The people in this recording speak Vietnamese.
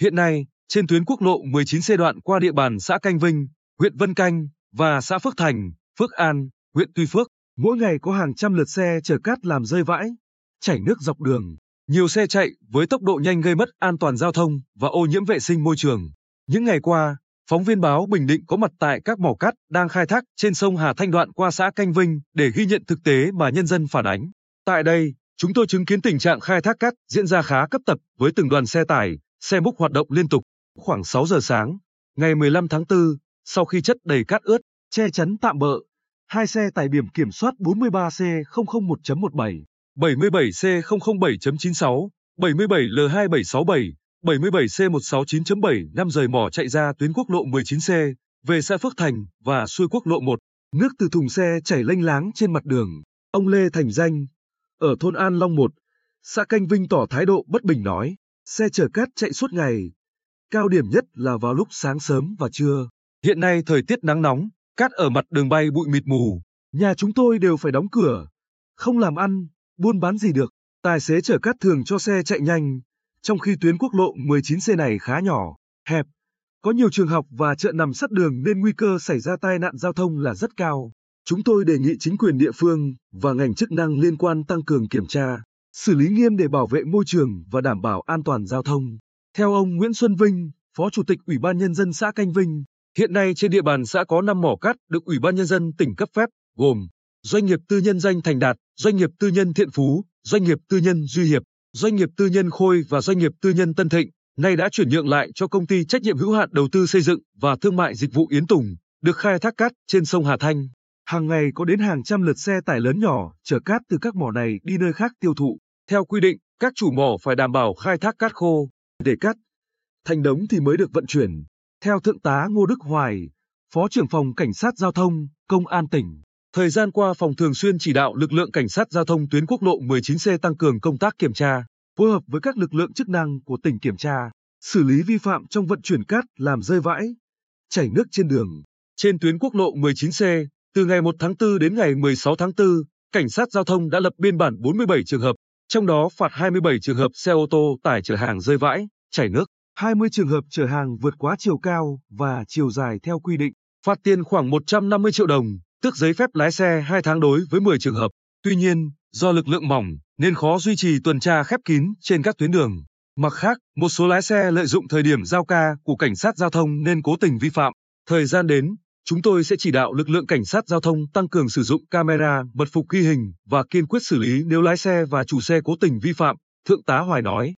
Hiện nay, trên tuyến quốc lộ 19C đoạn qua địa bàn xã Canh Vinh, huyện Vân Canh và xã Phước Thành, Phước An, huyện Tuy Phước, mỗi ngày có hàng trăm lượt xe chở cát làm rơi vãi, chảy nước dọc đường. Nhiều xe chạy với tốc độ nhanh gây mất an toàn giao thông và ô nhiễm vệ sinh môi trường. Những ngày qua, phóng viên báo Bình Định có mặt tại các mỏ cát đang khai thác trên sông Hà Thanh đoạn qua xã Canh Vinh để ghi nhận thực tế mà nhân dân phản ánh. Tại đây, chúng tôi chứng kiến tình trạng khai thác cát diễn ra khá cấp tập với từng đoàn xe tải, xe múc hoạt động liên tục. Khoảng 6 giờ sáng, ngày 15 tháng 4, sau khi chất đầy cát ướt, che chắn tạm bợ, hai xe tải biển kiểm soát 43C001.17, 77C007.96, 77L2767, 77C169.7 năm rời mỏ chạy ra tuyến quốc lộ 19C, về xã Phước Thành và xuôi quốc lộ 1. Nước từ thùng xe chảy lênh láng trên mặt đường. Ông Lê Thành Danh, ở thôn An Long 1, xã Canh Vinh tỏ thái độ bất bình nói, xe chở cát chạy suốt ngày. Cao điểm nhất là vào lúc sáng sớm và trưa. Hiện nay thời tiết nắng nóng, cát ở mặt đường bay bụi mịt mù. Nhà chúng tôi đều phải đóng cửa. Không làm ăn, buôn bán gì được. Tài xế chở cát thường cho xe chạy nhanh, trong khi tuyến quốc lộ 19C này khá nhỏ, hẹp. Có nhiều trường học và chợ nằm sát đường nên nguy cơ xảy ra tai nạn giao thông là rất cao. Chúng tôi đề nghị chính quyền địa phương và ngành chức năng liên quan tăng cường kiểm tra, xử lý nghiêm để bảo vệ môi trường và đảm bảo an toàn giao thông. Theo ông Nguyễn Xuân Vinh, Phó Chủ tịch Ủy ban Nhân dân xã Canh Vinh, hiện nay trên địa bàn xã có 5 mỏ cát được Ủy ban Nhân dân tỉnh cấp phép, gồm Doanh nghiệp tư nhân danh Thành Đạt, Doanh nghiệp tư nhân Thiện Phú, Doanh nghiệp tư nhân Duy Hiệp, Doanh nghiệp tư nhân Khôi và Doanh nghiệp tư nhân Tân Thịnh, nay đã chuyển nhượng lại cho công ty trách nhiệm hữu hạn đầu tư xây dựng và thương mại dịch vụ Yến Tùng, được khai thác cát trên sông Hà Thanh. Hàng ngày có đến hàng trăm lượt xe tải lớn nhỏ chở cát từ các mỏ này đi nơi khác tiêu thụ. Theo quy định, các chủ mỏ phải đảm bảo khai thác cát khô, để cắt thành đống thì mới được vận chuyển. Theo Thượng tá Ngô Đức Hoài, Phó trưởng phòng Cảnh sát Giao thông, Công an tỉnh, thời gian qua phòng thường xuyên chỉ đạo lực lượng cảnh sát giao thông tuyến quốc lộ 19C tăng cường công tác kiểm tra, phối hợp với các lực lượng chức năng của tỉnh kiểm tra, xử lý vi phạm trong vận chuyển cát làm rơi vãi, chảy nước trên đường. Trên tuyến quốc lộ 19C, từ ngày 1 tháng 4 đến ngày 16 tháng 4, cảnh sát giao thông đã lập biên bản 47 trường hợp, trong đó phạt 27 trường hợp xe ô tô tải chở hàng rơi vãi, chảy nước, 20 trường hợp chở hàng vượt quá chiều cao và chiều dài theo quy định, phạt tiền khoảng 150 triệu đồng, tước giấy phép lái xe 2 tháng đối với 10 trường hợp. Tuy nhiên, do lực lượng mỏng nên khó duy trì tuần tra khép kín trên các tuyến đường. Mặt khác, một số lái xe lợi dụng thời điểm giao ca của cảnh sát giao thông nên cố tình vi phạm. Thời gian đến, chúng tôi sẽ chỉ đạo lực lượng cảnh sát giao thông tăng cường sử dụng camera, mật phục ghi hình và kiên quyết xử lý nếu lái xe và chủ xe cố tình vi phạm, Thượng tá Hoài nói.